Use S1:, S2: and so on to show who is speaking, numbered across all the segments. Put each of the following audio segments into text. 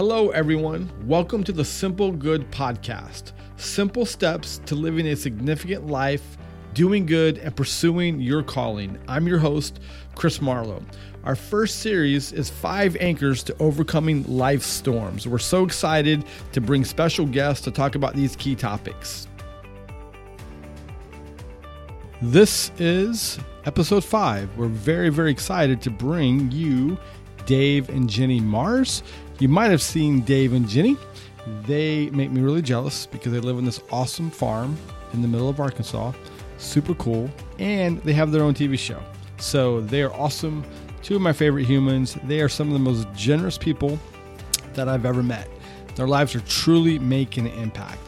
S1: Hello, everyone. Welcome to the Simple Good Podcast. Simple steps to living a significant life, doing good, and pursuing your calling. I'm your host, Chris Marlow. Our first series is Five Anchors to Overcoming Life Storms. We're so excited to bring special guests to talk about these key topics. This is episode five. We're very, very excited to bring you Dave and Jenny Marrs. You might have seen Dave and Jenny. They make me really jealous because they live on this awesome farm in the middle of Arkansas. Super cool. And they have their own TV show. So they are awesome. Two of my favorite humans. They are some of the most generous people that I've ever met. Their lives are truly making an impact.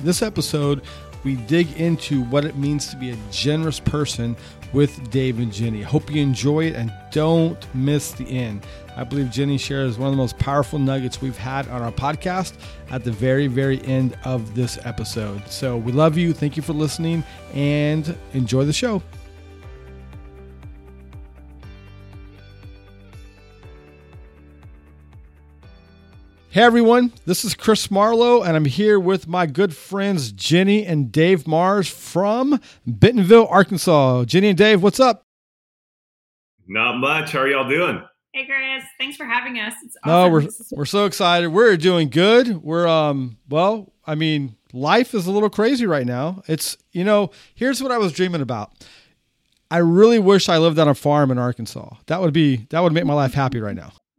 S1: This episode, we dig into what it means to be a generous person with Dave and Jenny. Hope you enjoy it and don't miss the end. I believe Jenny shares one of the most powerful nuggets we've had on our podcast at the very, very end of this episode. So we love you. Thank you for listening and enjoy the show. Hey everyone, this is Chris Marlow, and I'm here with my good friends Jenny and Dave Marrs from Bentonville, Arkansas. Jenny and Dave, what's up?
S2: Not much. How are y'all doing?
S3: Hey Chris, thanks for having us. It's
S1: awesome. No, we're we're so excited. We're doing good. We're um well, I mean, life is a little crazy right now. It's you know, here's what I was dreaming about. I really wish I lived on a farm in Arkansas. That would be that would make my life happy right now.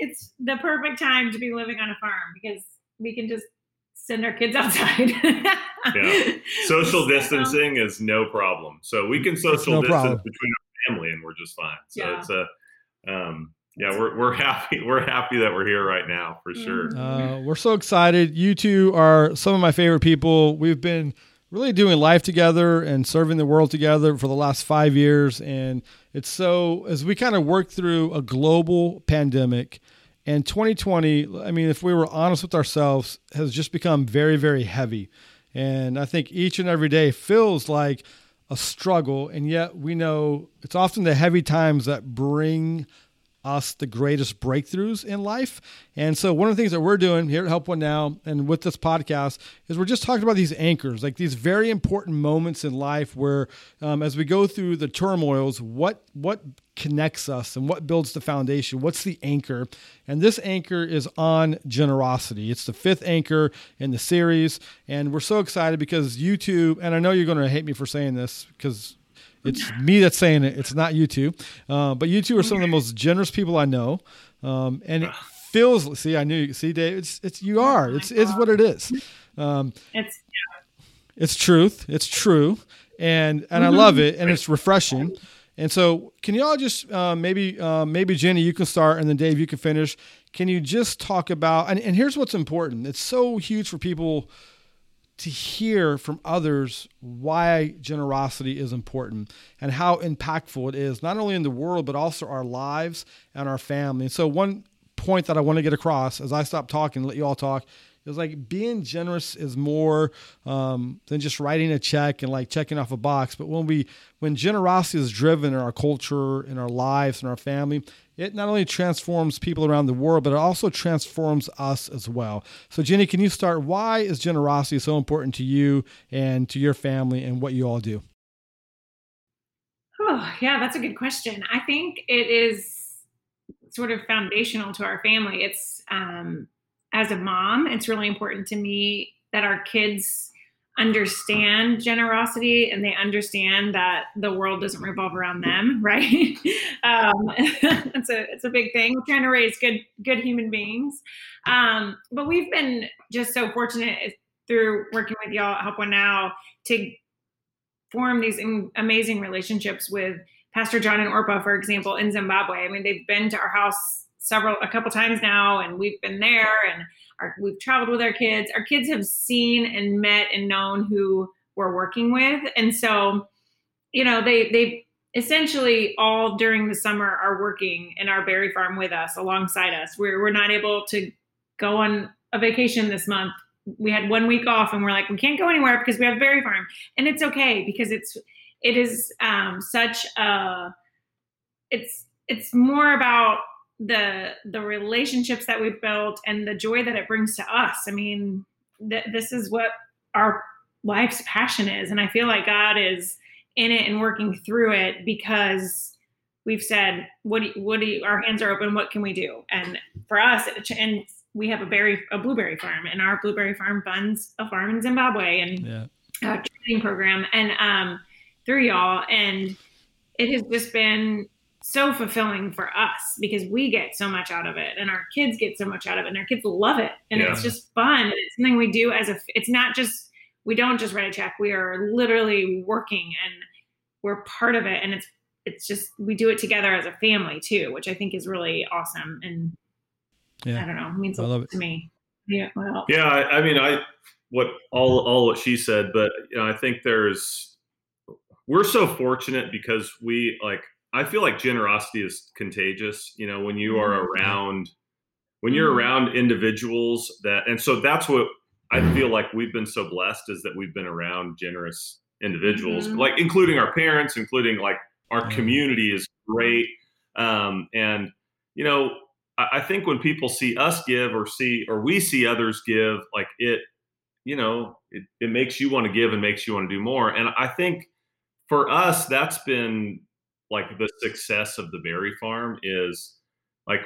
S3: it's the perfect time to be living on a farm because we can just send our kids outside.
S2: yeah. Social distancing is no problem. So we can social no distance problem. between our family and we're just fine. So yeah. it's a um, yeah, we're, we're happy. We're happy that we're here right now for sure.
S1: Uh, we're so excited. You two are some of my favorite people. We've been really doing life together and serving the world together for the last five years. And it's so, as we kind of work through a global pandemic, and 2020, I mean, if we were honest with ourselves, has just become very, very heavy. And I think each and every day feels like a struggle. And yet we know it's often the heavy times that bring us the greatest breakthroughs in life. And so, one of the things that we're doing here at Help One Now and with this podcast is we're just talking about these anchors, like these very important moments in life where, um, as we go through the turmoils, what what connects us and what builds the foundation? What's the anchor? And this anchor is on generosity. It's the fifth anchor in the series, and we're so excited because you two. And I know you're going to hate me for saying this because it's me that's saying it. It's not you two. Uh, but you two are some of the most generous people I know. Um, and it feels. See, I knew. You. See, Dave. It's it's you are. It's it's what it is. Um,
S3: it's yeah.
S1: it's truth. It's true, and and I love it, and it's refreshing. And so, can y'all just uh, maybe uh, maybe Jenny, you can start, and then Dave, you can finish. Can you just talk about? And, and here's what's important. It's so huge for people to hear from others why generosity is important and how impactful it is, not only in the world, but also our lives and our family. And so, one point that I want to get across as I stop talking, let you all talk, is like being generous is more um, than just writing a check and like checking off a box. But when we, when generosity is driven in our culture, in our lives, in our family, it not only transforms people around the world, but it also transforms us as well. So, Jenny, can you start? Why is generosity so important to you and to your family and what you all do?
S3: Oh, yeah, that's a good question. I think it is sort of foundational to our family. It's, um, as a mom, it's really important to me that our kids understand generosity and they understand that the world doesn't revolve around them right? Um, it's a it's a big thing. We're trying to raise good good human beings. Um, but we've been just so fortunate through working with y'all at help one now to form these amazing relationships with pastor john and orpa for example in zimbabwe. I mean they've been to our house several a couple times now and we've been there and our, we've traveled with our kids. Our kids have seen and met and known who we're working with, and so you know they they essentially all during the summer are working in our berry farm with us alongside us. We're we're not able to go on a vacation this month. We had one week off, and we're like we can't go anywhere because we have berry farm, and it's okay because it's it is um, such a it's it's more about the the relationships that we've built and the joy that it brings to us. I mean, th- this is what our life's passion is, and I feel like God is in it and working through it because we've said, "What? Do you, what do you, our hands are open? What can we do?" And for us, and we have a berry a blueberry farm, and our blueberry farm funds a farm in Zimbabwe and yeah. a training program, and um, through y'all, and it has just been so fulfilling for us because we get so much out of it and our kids get so much out of it and our kids love it. And yeah. it's just fun. And it's something we do as a it's not just we don't just write a check. We are literally working and we're part of it. And it's it's just we do it together as a family too which i think is really awesome. And yeah. i don't know means a lot to me.
S2: Yeah well. Yeah I, I mean i what all all what she said but you know i think there's we're so fortunate because we like I feel like generosity is contagious. You know, when you are mm-hmm. around, when you're mm-hmm. around individuals that, and so that's what I feel like we've been so blessed is that we've been around generous individuals, mm-hmm. like including our parents, including like our community is great. Um, and you know, I, I think when people see us give or see or we see others give, like it, you know, it, it makes you want to give and makes you want to do more. And I think for us, that's been like the success of the berry farm is like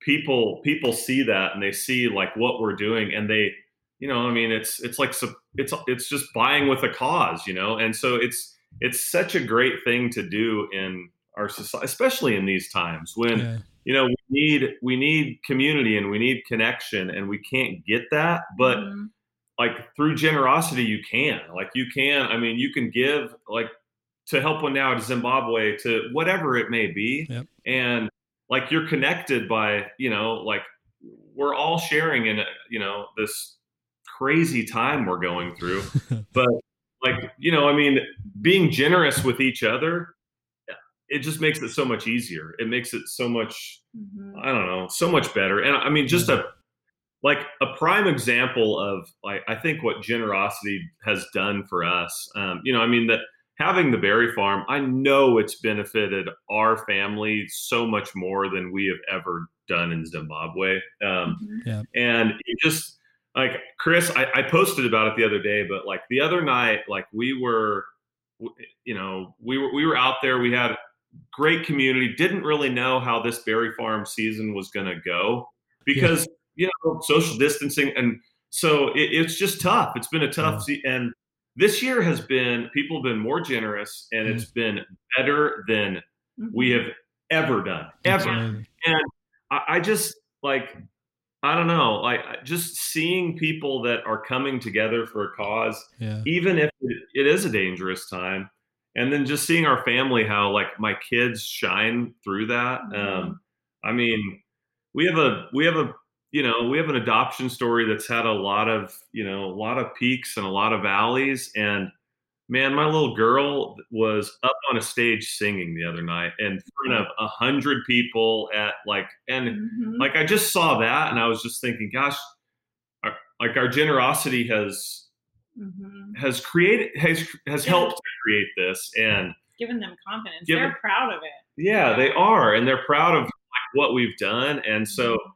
S2: people people see that and they see like what we're doing and they you know i mean it's it's like it's it's just buying with a cause you know and so it's it's such a great thing to do in our society especially in these times when yeah. you know we need we need community and we need connection and we can't get that but mm-hmm. like through generosity you can like you can i mean you can give like to help one now to Zimbabwe to whatever it may be. Yep. And like you're connected by, you know, like we're all sharing in, you know, this crazy time we're going through. but like, you know, I mean, being generous with each other, it just makes it so much easier. It makes it so much, mm-hmm. I don't know, so much better. And I mean, just a, like a prime example of like, I think what generosity has done for us, um, you know, I mean that, having the berry farm, I know it's benefited our family so much more than we have ever done in Zimbabwe. Um, mm-hmm. yeah. And it just like Chris, I, I posted about it the other day, but like the other night, like we were, you know, we were we were out there. We had great community. Didn't really know how this berry farm season was going to go because yeah. you know social distancing and so it, it's just tough. It's been a tough yeah. se- and this year has been people have been more generous and mm-hmm. it's been better than mm-hmm. we have ever done ever and I, I, just like i don't know like just seeing people that are coming together for a cause yeah. even if it, it is a dangerous time and then just seeing our family how like my kids shine through that mm-hmm. um i mean we have a we have a you know, we have an adoption story that's had a lot of, you know, a lot of peaks and a lot of valleys. And man, my little girl was up on a stage singing the other night in front of a hundred people at like, and mm-hmm. like I just saw that and I was just thinking, gosh, our, like our generosity has mm-hmm. has created has has yeah. helped to create this and
S3: given them confidence. Given, they're proud of it.
S2: Yeah, yeah, they are, and they're proud of like, what we've done, and so mm-hmm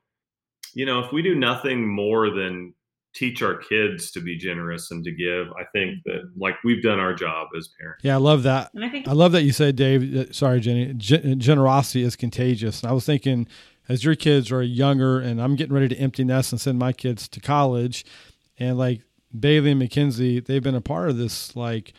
S2: you know, if we do nothing more than teach our kids to be generous and to give, I think that mm-hmm. like we've done our job as parents.
S1: Yeah, I love that. I, think- I love that you said, Dave. Sorry, Jenny. generosity is contagious. And I was thinking, as your kids are younger, and I'm getting ready to empty nest and send my kids to college, and like Bailey and Mackenzie, they've been a part of this like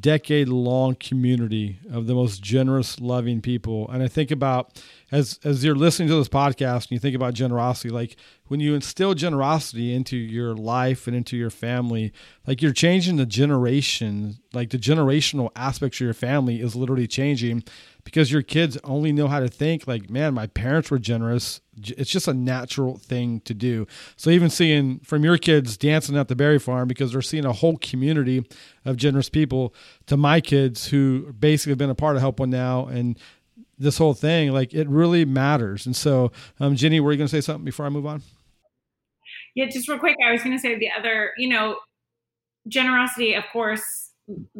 S1: decade long community of the most generous, loving people. And I think about as as you're listening to this podcast and you think about generosity, like when you instill generosity into your life and into your family, like you're changing the generation, like the generational aspects of your family is literally changing because your kids only know how to think like, man, my parents were generous. It's just a natural thing to do. So even seeing from your kids dancing at the berry farm because they're seeing a whole community of generous people to my kids who basically have been a part of Help One Now and this whole thing, like it really matters. And so, um, Jenny, were you going to say something before I move on?
S3: Yeah, just real quick, I was going to say the other, you know, generosity, of course,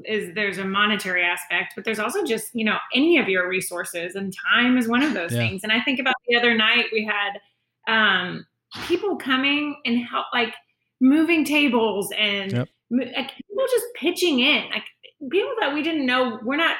S3: is there's a monetary aspect, but there's also just, you know, any of your resources and time is one of those yeah. things. And I think about the other night we had um, people coming and help like moving tables and yep. like, people just pitching in, like people that we didn't know. We're not.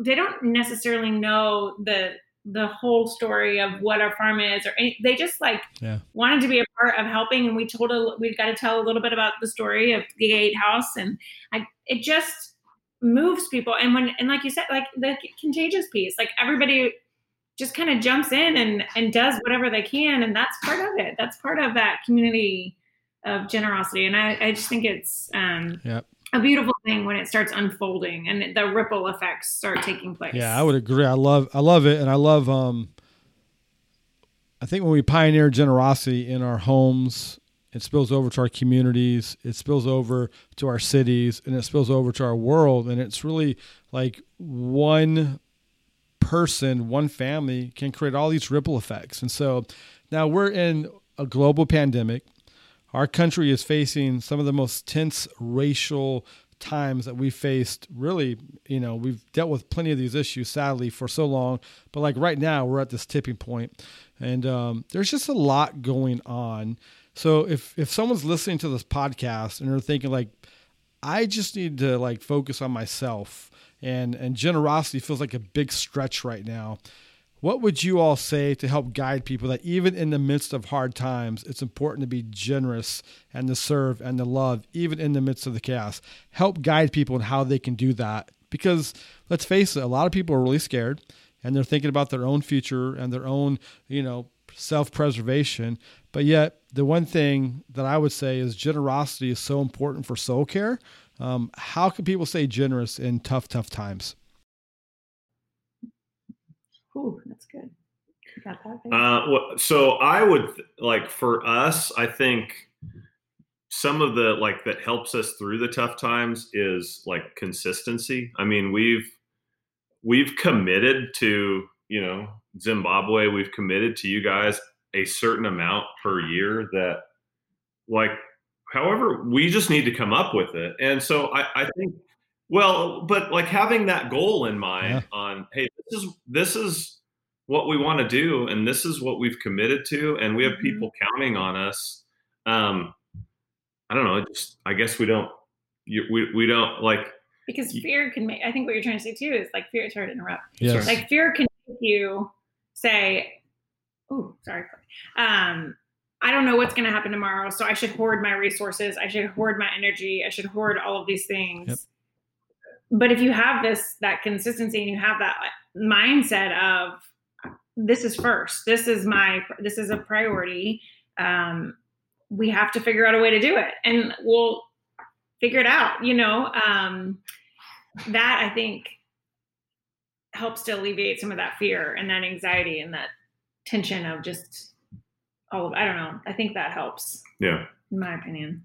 S3: They don't necessarily know the the whole story of what our farm is or any, they just like yeah. wanted to be a part of helping and we told a, we got to tell a little bit about the story of the gate house and I, it just moves people and when and like you said like the contagious piece like everybody just kind of jumps in and and does whatever they can and that's part of it that's part of that community of generosity and i, I just think it's um yep a beautiful thing when it starts unfolding and the ripple effects start taking place.
S1: Yeah, I would agree. I love I love it and I love um I think when we pioneer generosity in our homes, it spills over to our communities, it spills over to our cities, and it spills over to our world and it's really like one person, one family can create all these ripple effects. And so now we're in a global pandemic our country is facing some of the most tense racial times that we faced. Really you know we've dealt with plenty of these issues sadly for so long. But like right now we're at this tipping point. And um, there's just a lot going on. So if if someone's listening to this podcast and they're thinking like i just need to like focus on myself and and generosity feels like a big stretch right now what would you all say to help guide people that even in the midst of hard times, it's important to be generous and to serve and to love, even in the midst of the chaos? Help guide people in how they can do that. Because let's face it, a lot of people are really scared and they're thinking about their own future and their own, you know, self preservation. But yet, the one thing that I would say is generosity is so important for soul care. Um, how can people stay generous in tough, tough times?
S3: Ooh.
S2: Uh, so I would like for us, I think some of the like that helps us through the tough times is like consistency. I mean, we've we've committed to you know Zimbabwe. We've committed to you guys a certain amount per year that like however we just need to come up with it and so i, I think well, but like having that goal in mind yeah. on, hey, this is this is what we want to do, and this is what we've committed to, and we have mm-hmm. people counting on us. Um, I don't know. Just I guess we don't. You, we we don't like
S3: because fear can make. I think what you're trying to say too is like fear. Sorry to interrupt. Yes. Like fear can make you say, "Oh, sorry." Um, I don't know what's going to happen tomorrow, so I should hoard my resources. I should hoard my energy. I should hoard all of these things. Yep but if you have this that consistency and you have that mindset of this is first. This is my this is a priority. Um, we have to figure out a way to do it and we'll figure it out you know? Um, that i think helps to alleviate some of that fear and that anxiety and that tension of just all of i don't know. I think that helps
S2: yeah.
S3: in my opinion.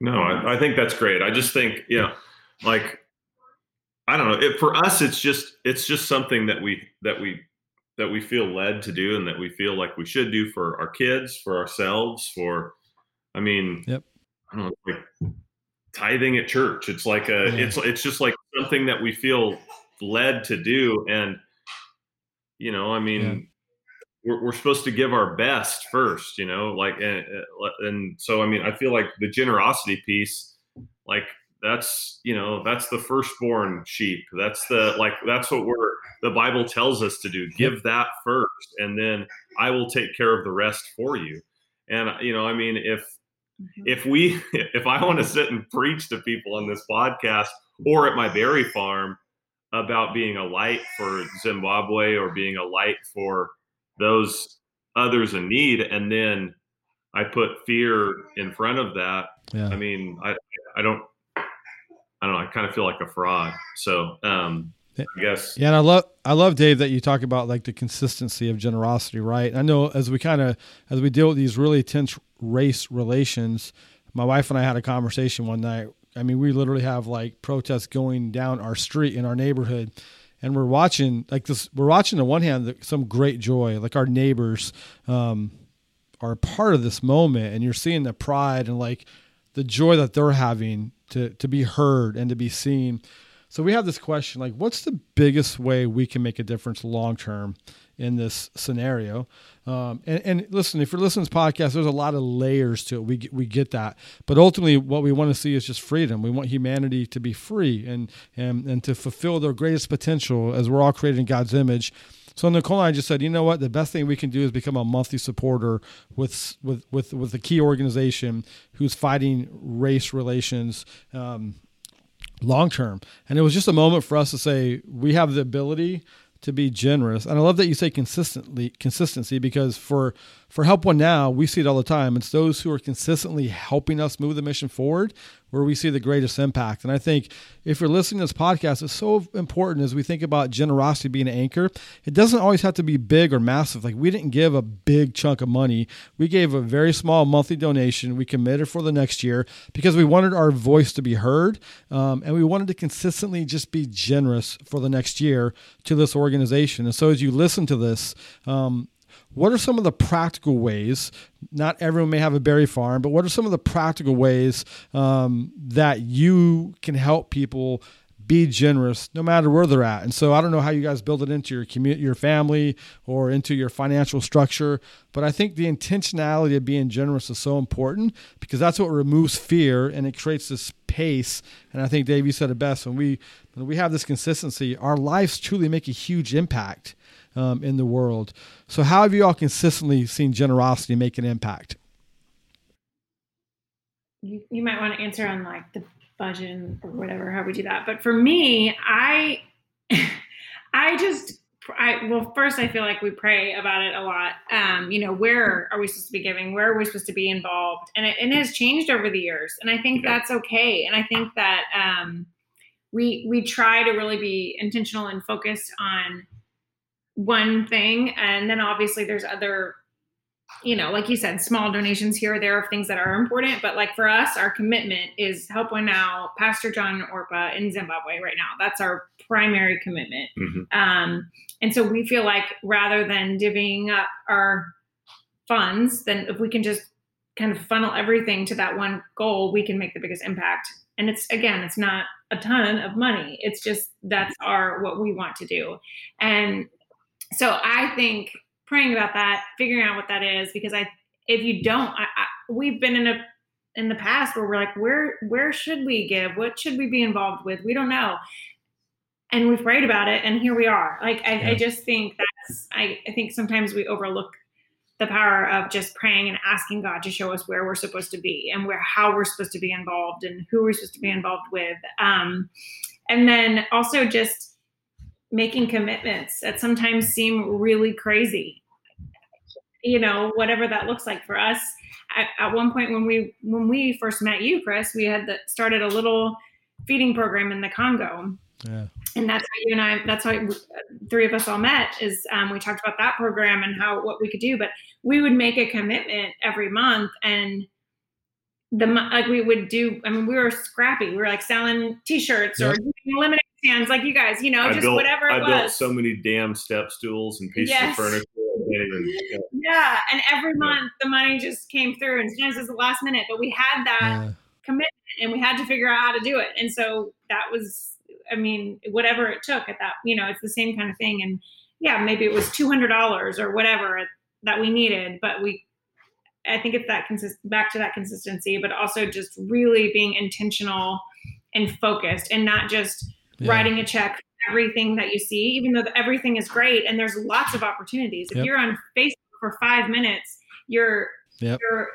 S2: No I, I think that's great. I just think yeah, like I don't know. It, for us, it's just it's just something that we that we that we feel led to do, and that we feel like we should do for our kids, for ourselves, for. I mean,
S1: yep.
S2: I don't know, like tithing at church. It's like a. Yeah. It's it's just like something that we feel led to do, and you know, I mean. Yeah. We're, we're supposed to give our best first, you know, like, and, and so, I mean, I feel like the generosity piece, like that's you know that's the firstborn sheep that's the like that's what we're the bible tells us to do give that first and then i will take care of the rest for you and you know i mean if mm-hmm. if we if i want to sit and preach to people on this podcast or at my berry farm about being a light for zimbabwe or being a light for those others in need and then i put fear in front of that yeah. i mean i i don't I don't know. I kind of feel like a fraud. So, um, I guess.
S1: Yeah, and I love I love Dave that you talk about like the consistency of generosity, right? I know as we kind of as we deal with these really tense race relations, my wife and I had a conversation one night. I mean, we literally have like protests going down our street in our neighborhood, and we're watching like this. We're watching on one hand some great joy, like our neighbors um, are part of this moment, and you're seeing the pride and like the joy that they're having to to be heard and to be seen. So we have this question like what's the biggest way we can make a difference long term in this scenario? Um, and, and, listen, if you're listening to this podcast, there's a lot of layers to it. We we get that, but ultimately, what we want to see is just freedom. We want humanity to be free and and and to fulfill their greatest potential as we're all created in God's image. So Nicole and I just said, you know what, the best thing we can do is become a monthly supporter with with with with a key organization who's fighting race relations. Um, long term and it was just a moment for us to say we have the ability to be generous. And I love that you say consistently consistency because for for Help One Now, we see it all the time. It's those who are consistently helping us move the mission forward where we see the greatest impact. And I think if you're listening to this podcast, it's so important as we think about generosity being an anchor. It doesn't always have to be big or massive. Like we didn't give a big chunk of money. We gave a very small monthly donation. We committed for the next year because we wanted our voice to be heard. Um, and we wanted to consistently just be generous for the next year to this organization. And so as you listen to this, um, what are some of the practical ways? Not everyone may have a berry farm, but what are some of the practical ways um, that you can help people be generous no matter where they're at. And so I don't know how you guys build it into your community, your family, or into your financial structure, but I think the intentionality of being generous is so important because that's what removes fear and it creates this pace. And I think Dave, you said it best when we when we have this consistency, our lives truly make a huge impact um, in the world. So, how have you all consistently seen generosity make an impact?
S3: You, you might want to answer on like the budget or whatever, how we do that. But for me, I, I just, I well, first I feel like we pray about it a lot. Um, you know, where are we supposed to be giving? Where are we supposed to be involved? And it, it has changed over the years, and I think that's okay. And I think that um, we we try to really be intentional and focused on one thing. And then obviously there's other you know like you said small donations here or there of things that are important. But like for us our commitment is help one now pastor john orpa in zimbabwe right now. That's our primary commitment. Mm-hmm. um, and so we feel like rather than divvying up our funds then if we can just kind of funnel everything to that one goal we can make the biggest impact. And it's again it's not a ton of money. It's just that's our what we want to do. And so I think praying about that, figuring out what that is, because I, if you don't, I, I, we've been in a in the past where we're like, where where should we give? What should we be involved with? We don't know, and we've prayed about it, and here we are. Like I, yeah. I just think that's I, I think sometimes we overlook the power of just praying and asking God to show us where we're supposed to be and where how we're supposed to be involved and who we're supposed to be involved with. Um, and then also just making commitments that sometimes seem really crazy. You know whatever that looks like for us. At, at, one point when we when we first met you chris we had the, started a little feeding program in the congo. Yeah. and that's how you and i that's how three of us all met is um, we talked about that program and how what we could do. But we would make a commitment every month and the like we would do i mean we were scrappy. We were like selling t-shirts yep. or lemonade stands like you guys, you know, I just built, whatever I was. built
S2: so many damn step stools and pieces yes. of furniture. Even,
S3: yeah. yeah. and every month the money just came through, and sometimes it's the last minute, but we had that yeah. commitment, and we had to figure out how to do it, and so that was, I mean, whatever it took at that, you know, it's the same kind of thing, and yeah, maybe it was two hundred dollars or whatever that we needed, but we I think it's that consist back to that consistency, but also just really being intentional and focused and not just yeah. writing a check everything that you see, even though everything is great and there's lots of opportunities. If yep. you're on Facebook for five minutes, you're yep. you're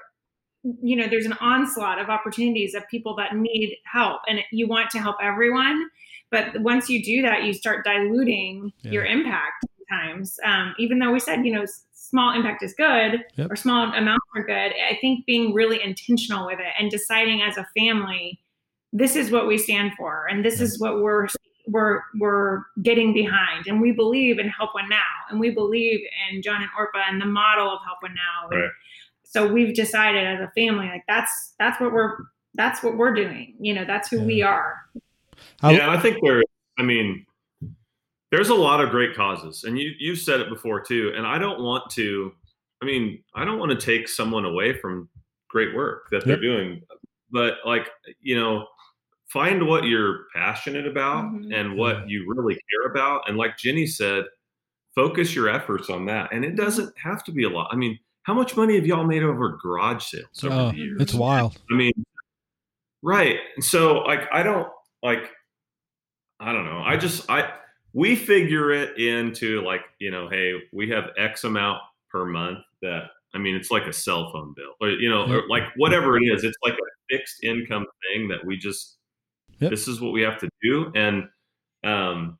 S3: you know there's an onslaught of opportunities of people that need help and you want to help everyone but once you do that you start diluting yeah. your impact times um, even though we said you know small impact is good yep. or small amounts are good i think being really intentional with it and deciding as a family this is what we stand for and this is what we're we're we're getting behind and we believe in help one now and we believe in john and orpa and the model of help one now right. so we've decided as a family like that's that's what we're that's what we're doing you know that's who yeah. we are
S2: yeah i think there i mean there's a lot of great causes and you you've said it before too and i don't want to i mean i don't want to take someone away from great work that they're yep. doing but like you know find what you're passionate about mm-hmm. and what you really care about and like jenny said focus your efforts on that and it mm-hmm. doesn't have to be a lot. I mean how much money have y'all made over garage sales over
S1: oh, the years? it's wild.
S2: I mean right so like i don't like i don't know i just i we figure it into like you know hey we have x amount per month that i mean it's like a cell phone bill or you know or like whatever it is it's like a fixed income thing that we just yep. this is what we have to do and um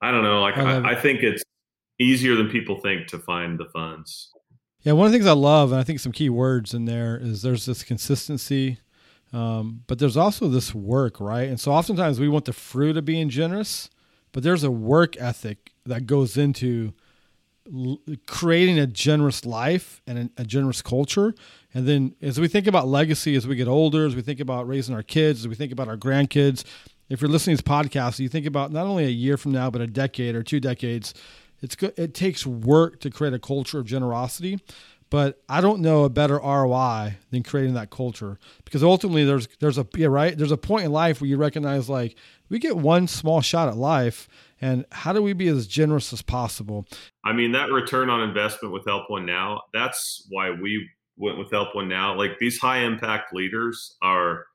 S2: i don't know like I, I, I think it's easier than people think to find the funds
S1: yeah one of the things i love and i think some key words in there is there's this consistency um, but there's also this work right and so oftentimes we want the fruit of being generous but there's a work ethic that goes into l- creating a generous life and a, a, generous culture. And then as we think about legacy as we get older, as we think about raising our kids, as we think about our grandkids, if you're listening to this podcast, you think about not only a year from now, but a decade or two decades. It's good. It takes work to create a culture of generosity, but I don't know a better ROI than creating that culture because ultimately there's there's a yeah right there's a point in life where you recognize like we get one small shot at life and how do we be as generous as possible
S2: i mean that return on investment with help one now that's why we went with help one now like these high impact leaders are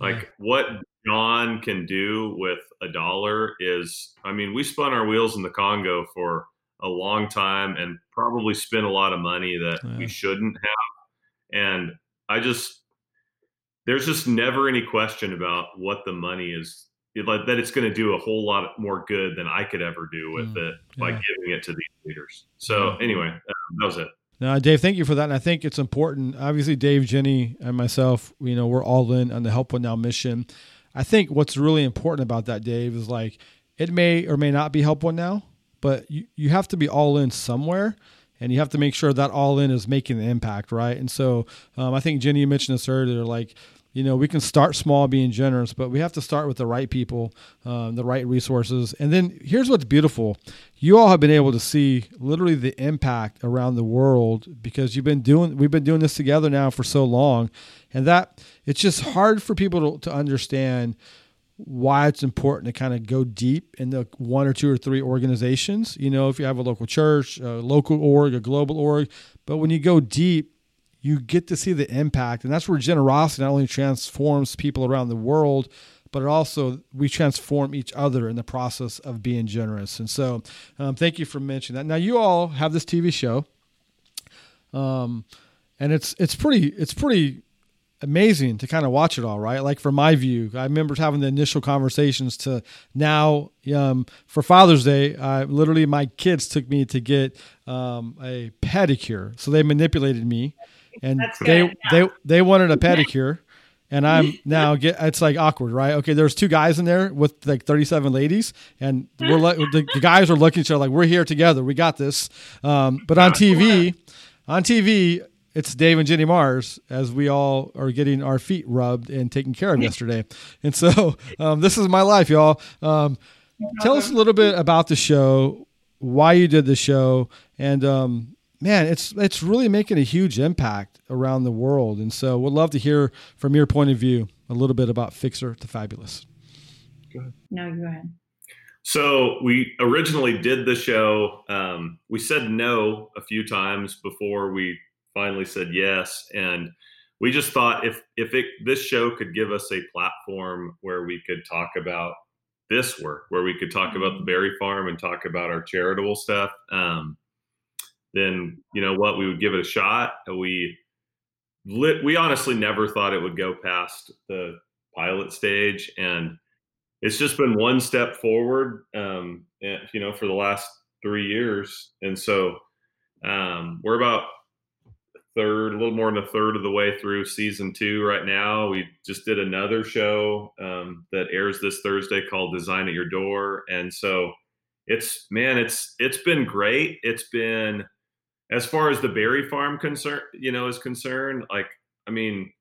S2: like yeah. what john can do with a dollar is i mean we spun our wheels in the congo for a long time and probably spent a lot of money that yeah. we shouldn't have and i just there's just never any question about what the money is like that it's going to do a whole lot more good than I could ever do with mm, it by yeah. giving it to these leaders. So anyway, um, that was it.
S1: Now, Dave, thank you for that. And I think it's important. Obviously, Dave, Jenny, and myself, you know, we're all in on the Help One Now mission. I think what's really important about that, Dave, is like it may or may not be Help One Now, but you, you have to be all in somewhere and you have to make sure that all in is making the impact, right? And so um, I think Jenny mentioned this earlier, like you know we can start small being generous but we have to start with the right people um, the right resources. And then here's what's beautiful. You all have been able to see literally the impact around the world because you've been doing we've been doing this together now for so long. And that it's just hard for people to, to understand why it's important to kind of go deep in the one or two or three organizations. You know if you have a local church a local org a global org but when you go deep you get to see the impact. And that's where generosity not only transforms people around the world, but it also we transform each other in the process of being generous. And so, um, thank you for mentioning that. Now, you all have this TV show, um, and it's it's pretty it's pretty amazing to kind of watch it all, right? Like for my view, I remember having the initial conversations to now um, for Father's Day. I literally my kids took me to get um, a pedicure, so they manipulated me and they yeah. they they wanted a pedicure and I'm now get it's like awkward, right? Okay, there's two guys in there with like 37 ladies, and we're like the, the, guys are looking at each other like we're here together, we got this. Um, but on TV, on TV, it's Dave and Jenny Marrs as we all are getting our feet rubbed and taken care of yesterday, and so um, this is my life, y'all. Um, tell us a little bit about the show, why you did the show, and um, man, it's it's really making a huge impact around the world. And so we'd love to hear from your point of view a little bit about Fixer to Fabulous.
S3: Go ahead. No, go ahead.
S2: So we originally did the show. Um, we said no a few times before we finally said yes, and we just thought if if it, this show could give us a platform where we could talk about this work, where we could talk about the mm-hmm. Berry Farm and talk about our charitable stuff. Um, then you know what we would give it a shot. We lit, we honestly never thought it would go past the pilot stage, and it's just been one step forward. Um, and, you know, for the last three years, and so um, we're about third, a little more than a third of the way through season two right now. We just did another show um, that airs this Thursday called Design at Your Door, and so it's man, it's it's been great. It's been as far as the berry farm concern, you know, is concerned, like, I mean,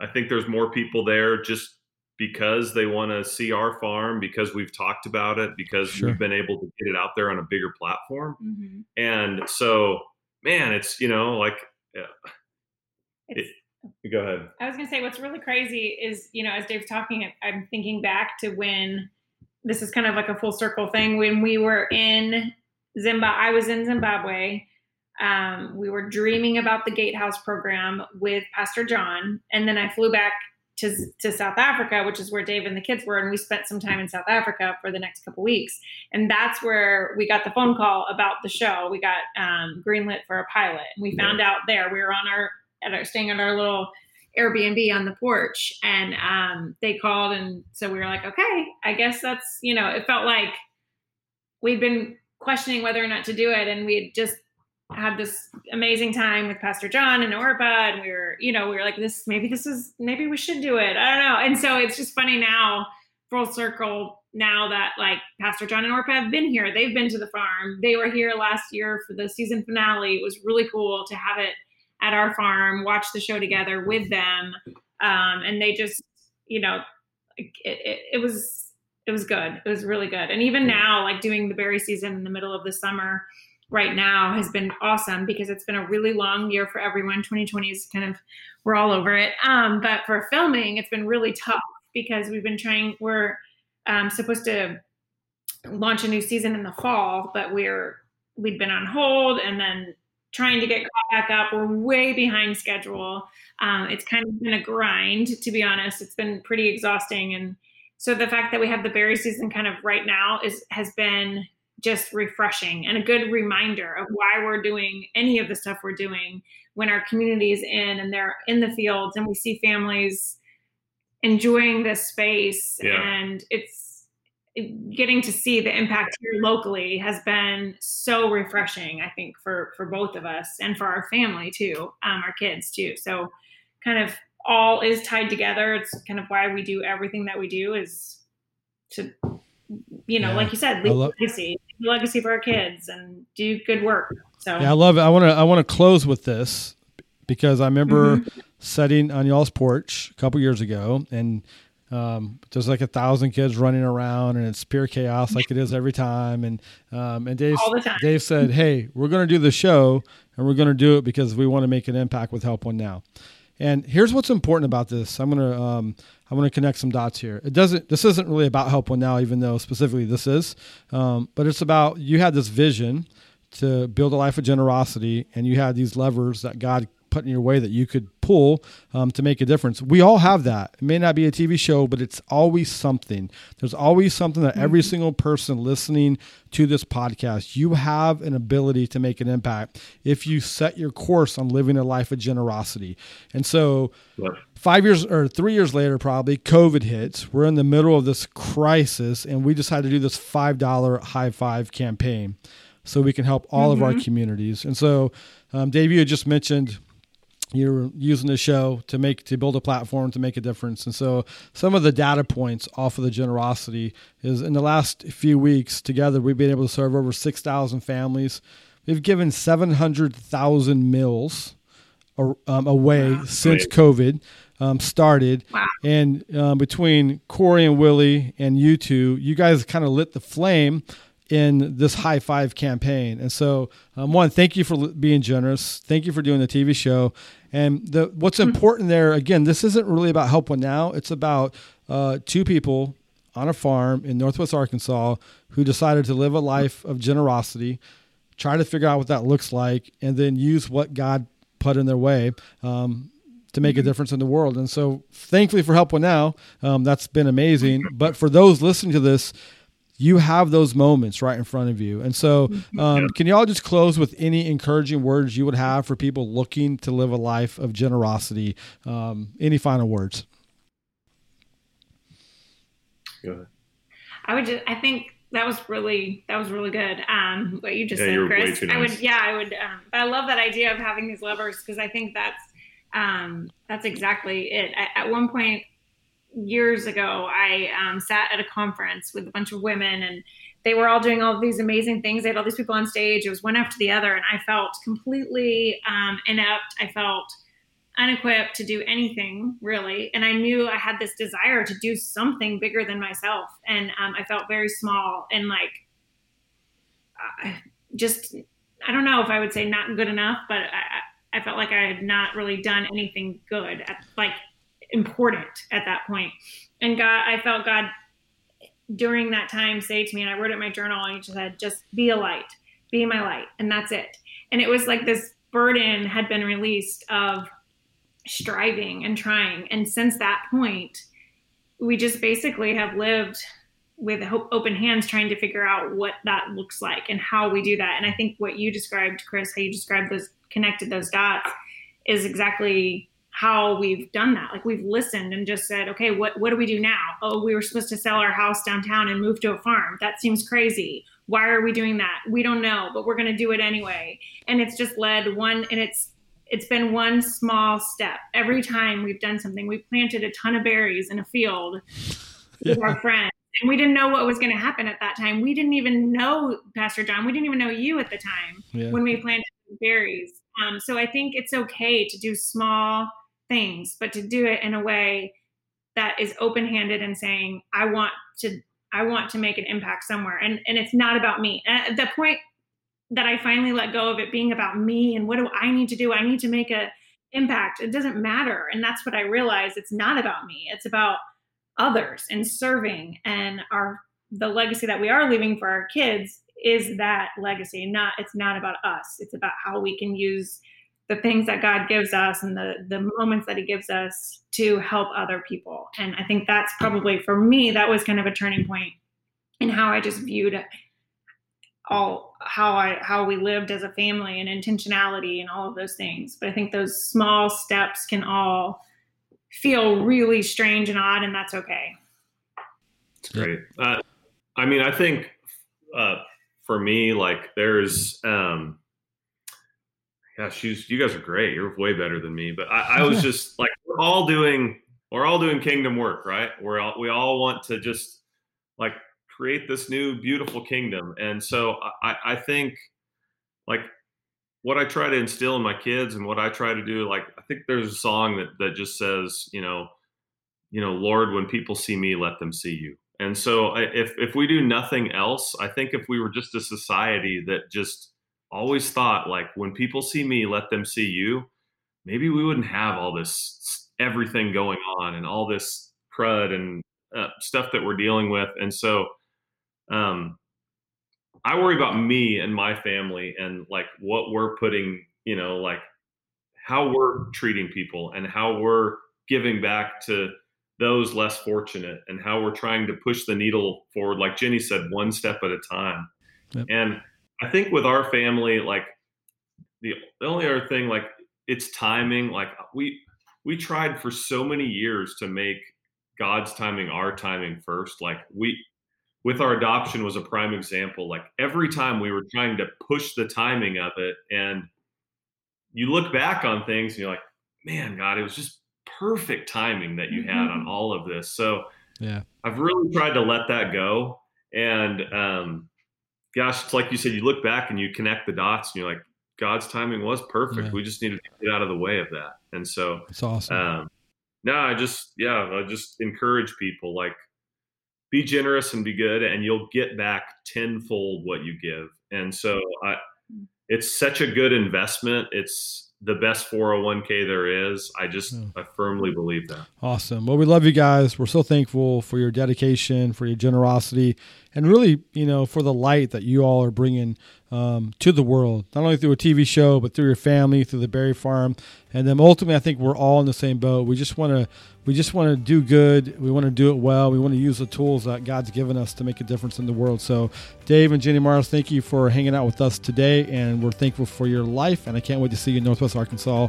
S2: I think there's more people there just because they want to see our farm, because we've talked about it, because sure. we've been able to get it out there on a bigger platform. Mm-hmm. And so, man, it's, you know, like, yeah,
S3: it's,
S2: go ahead.
S3: I was going to say what's really crazy is, you know, as Dave's talking, I'm thinking back to when this is kind of like a full circle thing when we were in Zimbabwe. I was in Zimbabwe. Um, we were dreaming about the Gatehouse program with Pastor John, and then I flew back to, to South Africa, which is where Dave and the kids were, and we spent some time in South Africa for the next couple weeks. And that's where we got the phone call about the show. We got um, greenlit for a pilot, and we found out there. We were on our at our staying at our little Airbnb on the porch, and um, they called, and so we were like, okay, I guess that's you know, it felt like we'd been questioning whether or not to do it, and we had just had this amazing time with Pastor John and Orpa, and we were, you know, we were like, this maybe this is maybe we should do it. I don't know. And so it's just funny now, full circle. Now that like Pastor John and Orpa have been here, they've been to the farm. They were here last year for the season finale. It was really cool to have it at our farm, watch the show together with them, um, and they just, you know, it, it, it was it was good. It was really good. And even now, like doing the berry season in the middle of the summer right now has been awesome because it's been a really long year for everyone. 2020 is kind of we're all over it. Um, but for filming, it's been really tough because we've been trying. We're um, supposed to launch a new season in the fall, but we're we'd been on hold and then trying to get caught back up. We're way behind schedule. Um, it's kind of been a grind, to be honest. It's been pretty exhausting, and so the fact that we have the berry season kind of right now is has been just refreshing and a good reminder of why we're doing any of the stuff we're doing when our community is in and they're in the fields and we see families enjoying this space yeah. and it's getting to see the impact here locally has been so refreshing i think for for both of us and for our family too um, our kids too so kind of all is tied together it's kind of why we do everything that we do is to you know, yeah. like you said, leave legacy for our kids, and do good work. So
S1: yeah, I love it. I want to I want to close with this because I remember mm-hmm. sitting on y'all's porch a couple years ago, and um, there's like a thousand kids running around, and it's pure chaos, like it is every time. And um, and Dave Dave said, "Hey, we're going to do the show, and we're going to do it because we want to make an impact with Help One Now." And here's what's important about this. I'm gonna um, I'm gonna connect some dots here. It doesn't. This isn't really about help one now, even though specifically this is. Um, but it's about you had this vision to build a life of generosity, and you had these levers that God put in your way that you could pull um, to make a difference. We all have that. It may not be a TV show, but it's always something. There's always something that every mm-hmm. single person listening to this podcast, you have an ability to make an impact if you set your course on living a life of generosity. And so, five years or three years later, probably COVID hits. We're in the middle of this crisis, and we decided to do this $5 high five campaign so we can help all mm-hmm. of our mm-hmm. communities. And so, um, Dave, you had just mentioned you're using the show to make to build a platform to make a difference and so some of the data points off of the generosity is in the last few weeks together we've been able to serve over 6000 families we've given 700000 meals um, away wow. since covid um, started wow. and um, between corey and willie and you two you guys kind of lit the flame in this high five campaign. And so, um, one, thank you for being generous. Thank you for doing the TV show. And the, what's hmm. important there, again, this isn't really about Help One Now. It's about uh, two people on a farm in Northwest Arkansas who decided to live a life of generosity, try to figure out what that looks like, and then use what God put in their way. Um, to make a mm-hmm. difference in the world. And so, thankfully for Help One Now, um, that's been amazing. But for those listening to this, you have those moments right in front of you. And so, mm-hmm. um, can you all just close with any encouraging words you would have for people looking to live a life of generosity? Um, any final words?
S3: Go ahead. I would just, I think that was really, that was really good. Um, what you just yeah, said, Chris. Nice. I would, yeah, I would, um, but I love that idea of having these levers because I think that's, um, that's exactly it. At, at one point, years ago, I um, sat at a conference with a bunch of women and they were all doing all these amazing things. They had all these people on stage. It was one after the other. And I felt completely um, inept. I felt unequipped to do anything really. And I knew I had this desire to do something bigger than myself. And um, I felt very small and like uh, just, I don't know if I would say not good enough, but I, I felt like I had not really done anything good, at, like important at that point. And God, I felt God during that time say to me, and I wrote it in my journal, and he just said, just be a light, be my light. And that's it. And it was like this burden had been released of striving and trying. And since that point, we just basically have lived with open hands trying to figure out what that looks like and how we do that. And I think what you described, Chris, how you described those connected those dots is exactly how we've done that. Like we've listened and just said, okay, what, what do we do now? Oh, we were supposed to sell our house downtown and move to a farm. That seems crazy. Why are we doing that? We don't know, but we're going to do it anyway. And it's just led one, and it's, it's been one small step. Every time we've done something, we planted a ton of berries in a field yeah. with our friends. And we didn't know what was going to happen at that time. We didn't even know, Pastor John, we didn't even know you at the time yeah. when we planted berries. Um, so I think it's okay to do small things, but to do it in a way that is open handed and saying, I want to I want to make an impact somewhere. And and it's not about me. And the point that I finally let go of it being about me and what do I need to do? I need to make a impact. It doesn't matter. And that's what I realized. It's not about me. It's about others and serving and our the legacy that we are leaving for our kids is that legacy. Not it's not about us. It's about how we can use the things that God gives us and the the moments that He gives us to help other people. And I think that's probably for me that was kind of a turning point in how I just viewed all how I how we lived as a family and intentionality and all of those things. But I think those small steps can all feel really strange and odd, and that's okay.
S2: It's great. Uh, I mean, I think uh, for me, like there's um, gosh, you, you guys are great. You're way better than me. But I, I was just like, we're all doing, we're all doing kingdom work, right? We're all, we all want to just like create this new beautiful kingdom. And so I, I think like what I try to instill in my kids and what I try to do, like I think there's a song that that just says, you know, you know, Lord, when people see me, let them see you. And so if if we do nothing else, I think if we were just a society that just always thought like when people see me, let them see you, maybe we wouldn't have all this everything going on and all this crud and uh, stuff that we're dealing with. And so, um, I worry about me and my family and like what we're putting, you know, like how we're treating people and how we're giving back to those less fortunate and how we're trying to push the needle forward like jenny said one step at a time yep. and I think with our family, like the, the only other thing, like it's timing. Like we we tried for so many years to make God's timing our timing first. Like we with our adoption was a prime example. Like every time we were trying to push the timing of it, and you look back on things and you're like, man, God, it was just perfect timing that you had on mm-hmm. all of this. So yeah, I've really tried to let that go. And um, gosh, it's like you said, you look back and you connect the dots and you're like, God's timing was perfect. Yeah. We just needed to get out of the way of that. And so
S1: it's awesome. Um,
S2: no, I just, yeah, I just encourage people like be generous and be good and you'll get back tenfold what you give. And so I, it's such a good investment. It's, the best 401k there is. I just yeah. I firmly believe that.
S1: Awesome. Well, we love you guys. We're so thankful for your dedication, for your generosity, and really, you know, for the light that you all are bringing um, to the world, not only through a TV show, but through your family, through the Berry Farm, and then ultimately, I think we're all in the same boat. We just want to, we just want to do good. We want to do it well. We want to use the tools that God's given us to make a difference in the world. So, Dave and Jenny Marrs, thank you for hanging out with us today, and we're thankful for your life. And I can't wait to see you in Northwest Arkansas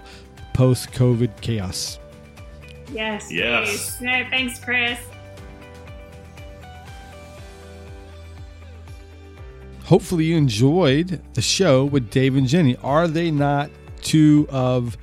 S1: post COVID chaos.
S3: Yes. Yes. No, Thanks, Chris.
S1: Hopefully, you enjoyed the show with Dave and Jenny. Are they not two of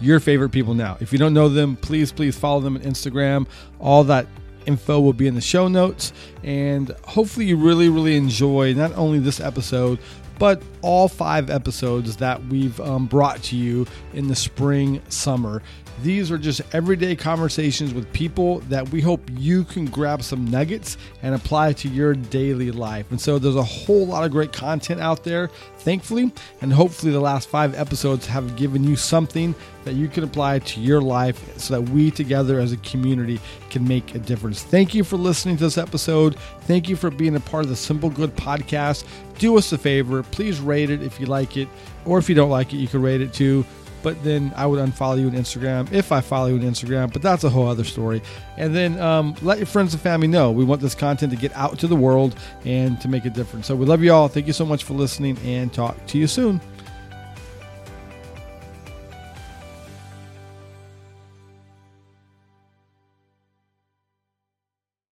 S1: your favorite people now? If you don't know them, please, please follow them on Instagram. All that info will be in the show notes. And hopefully, you really, really enjoy not only this episode, but all five episodes that we've um, brought to you in the spring, summer. These are just everyday conversations with people that we hope you can grab some nuggets and apply to your daily life. And so there's a whole lot of great content out there, thankfully, and hopefully the last five episodes have given you something that you can apply to your life so that we together as a community can make a difference. Thank you for listening to this episode. Thank you for being a part of the Simple Good podcast. Do us a favor, please rate it if you like it, or if you don't like it, you can rate it too but then I would unfollow you on Instagram if I follow you on Instagram. But that's a whole other story. And then um, let your friends and family know we want this content to get out to the world and to make a difference. So we love you all. Thank you so much for listening and talk to you soon.